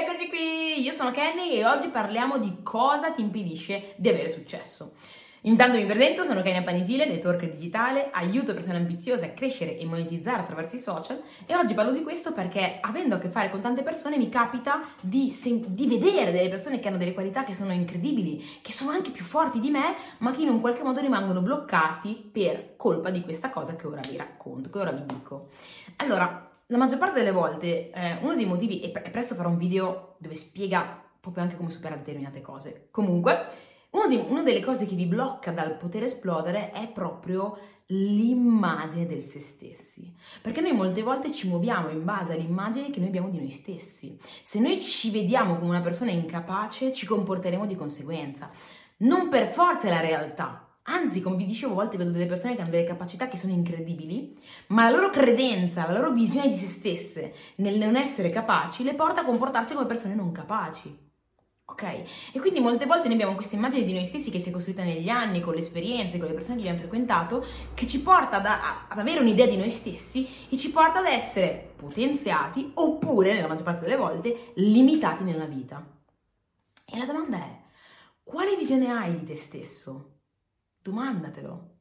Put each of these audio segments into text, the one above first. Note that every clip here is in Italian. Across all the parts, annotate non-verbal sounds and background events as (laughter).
eccoci qui! Io sono Kenny e oggi parliamo di cosa ti impedisce di avere successo. Intanto mi presento, sono Kenya Panisile, networker digitale, aiuto persone ambiziose a crescere e monetizzare attraverso i social e oggi parlo di questo perché avendo a che fare con tante persone mi capita di, sen- di, vedere delle persone che hanno delle qualità che sono incredibili, che sono anche più forti di me, ma che in un qualche modo rimangono bloccati per colpa di questa cosa che ora vi racconto, che ora vi dico. Allora, la maggior parte delle volte eh, uno dei motivi, e, pre- e presto farò un video dove spiega proprio anche come superare determinate cose. Comunque, di, una delle cose che vi blocca dal poter esplodere è proprio l'immagine del se stessi. Perché noi molte volte ci muoviamo in base all'immagine che noi abbiamo di noi stessi. Se noi ci vediamo come una persona incapace, ci comporteremo di conseguenza. Non per forza è la realtà, Anzi, come vi dicevo, a volte vedo delle persone che hanno delle capacità che sono incredibili, ma la loro credenza, la loro visione di se stesse nel non essere capaci le porta a comportarsi come persone non capaci. Ok? E quindi molte volte noi abbiamo questa immagine di noi stessi che si è costruita negli anni, con le esperienze, con le persone che abbiamo frequentato, che ci porta ad, ad avere un'idea di noi stessi e ci porta ad essere potenziati oppure, nella maggior parte delle volte, limitati nella vita. E la domanda è, quale visione hai di te stesso? Domandatelo.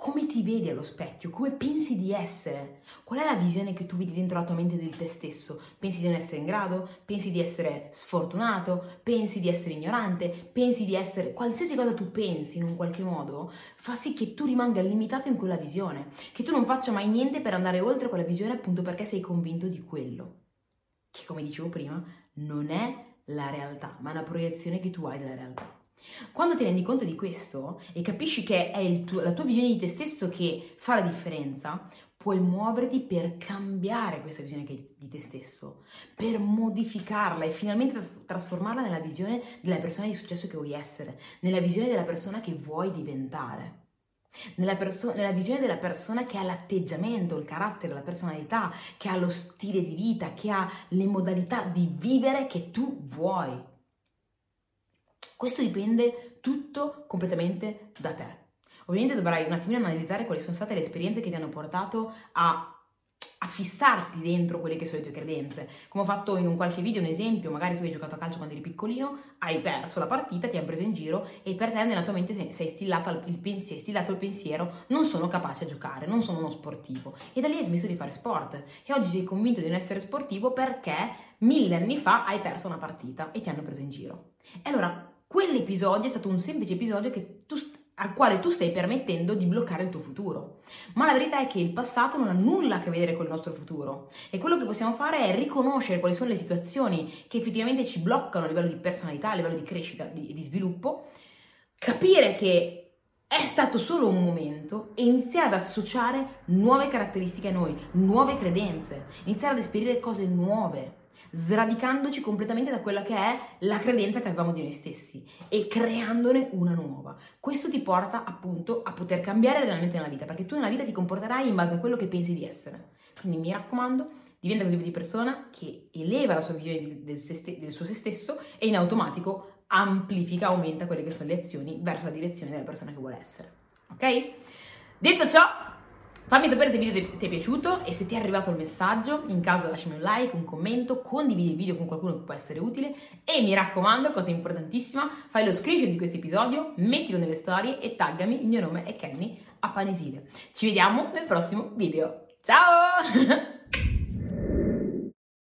Come ti vedi allo specchio? Come pensi di essere? Qual è la visione che tu vedi dentro la tua mente del te stesso? Pensi di non essere in grado? Pensi di essere sfortunato? Pensi di essere ignorante? Pensi di essere... Qualsiasi cosa tu pensi in un qualche modo fa sì che tu rimanga limitato in quella visione, che tu non faccia mai niente per andare oltre quella visione appunto perché sei convinto di quello, che come dicevo prima non è la realtà, ma è una proiezione che tu hai della realtà. Quando ti rendi conto di questo e capisci che è tuo, la tua visione di te stesso che fa la differenza, puoi muoverti per cambiare questa visione di te stesso, per modificarla e finalmente trasformarla nella visione della persona di successo che vuoi essere, nella visione della persona che vuoi diventare. Nella, perso- nella, visione della persona che ha l'atteggiamento, il carattere, la personalità, che ha lo stile di vita, che ha le modalità di vivere che tu vuoi. Questo dipende tutto completamente da te. Ovviamente dovrai un attimino analizzare quali sono state le esperienze che ti hanno portato a a fissarti dentro quelle che sono le tue credenze. Come ho fatto in un qualche video, un esempio, magari tu hai giocato a calcio quando eri piccolino, hai perso la partita, ti hanno preso in giro e per te nella tua mente sei, sei, stillato il pensiero, stillato il pensiero non sono capace a giocare, non sono uno sportivo. E da lì hai smesso di fare sport. E oggi sei convinto di non essere sportivo perché mille anni fa hai perso una partita e ti hanno preso in giro. E allora quell'episodio è stato un semplice episodio tu, al quale tu stai permettendo di bloccare il tuo futuro. Ma la verità è che il passato non ha nulla a che vedere con il nostro futuro e quello che possiamo fare è riconoscere quali sono le situazioni che effettivamente ci bloccano a livello di personalità, a livello di crescita e di, di sviluppo, capire che è stato solo un momento e iniziare ad associare nuove caratteristiche a noi, nuove credenze, iniziare ad esperire cose nuove sradicandoci completamente da quella che è la credenza che avevamo di noi stessi e creandone una nuova. Questo ti porta appunto a poter cambiare realmente nella vita, perché tu nella vita ti comporterai in base a quello che pensi di essere. Quindi mi raccomando, diventa quel tipo di persona che eleva la sua visione del, st- del suo se stesso e in automatico amplifica, aumenta quelle che sono le azioni verso la direzione della persona che vuole essere. Ok? Detto ciò, Fammi sapere se il video ti, è piaciuto e se ti è arrivato il messaggio, in caso lasciami un like, un commento, condividi il video con qualcuno che può essere utile e mi raccomando, cosa importantissima, fai lo screenshot di questo episodio, mettilo nelle storie e taggami, il mio nome è Kenny a Panesile. Ci vediamo nel prossimo video. Ciao! (laughs)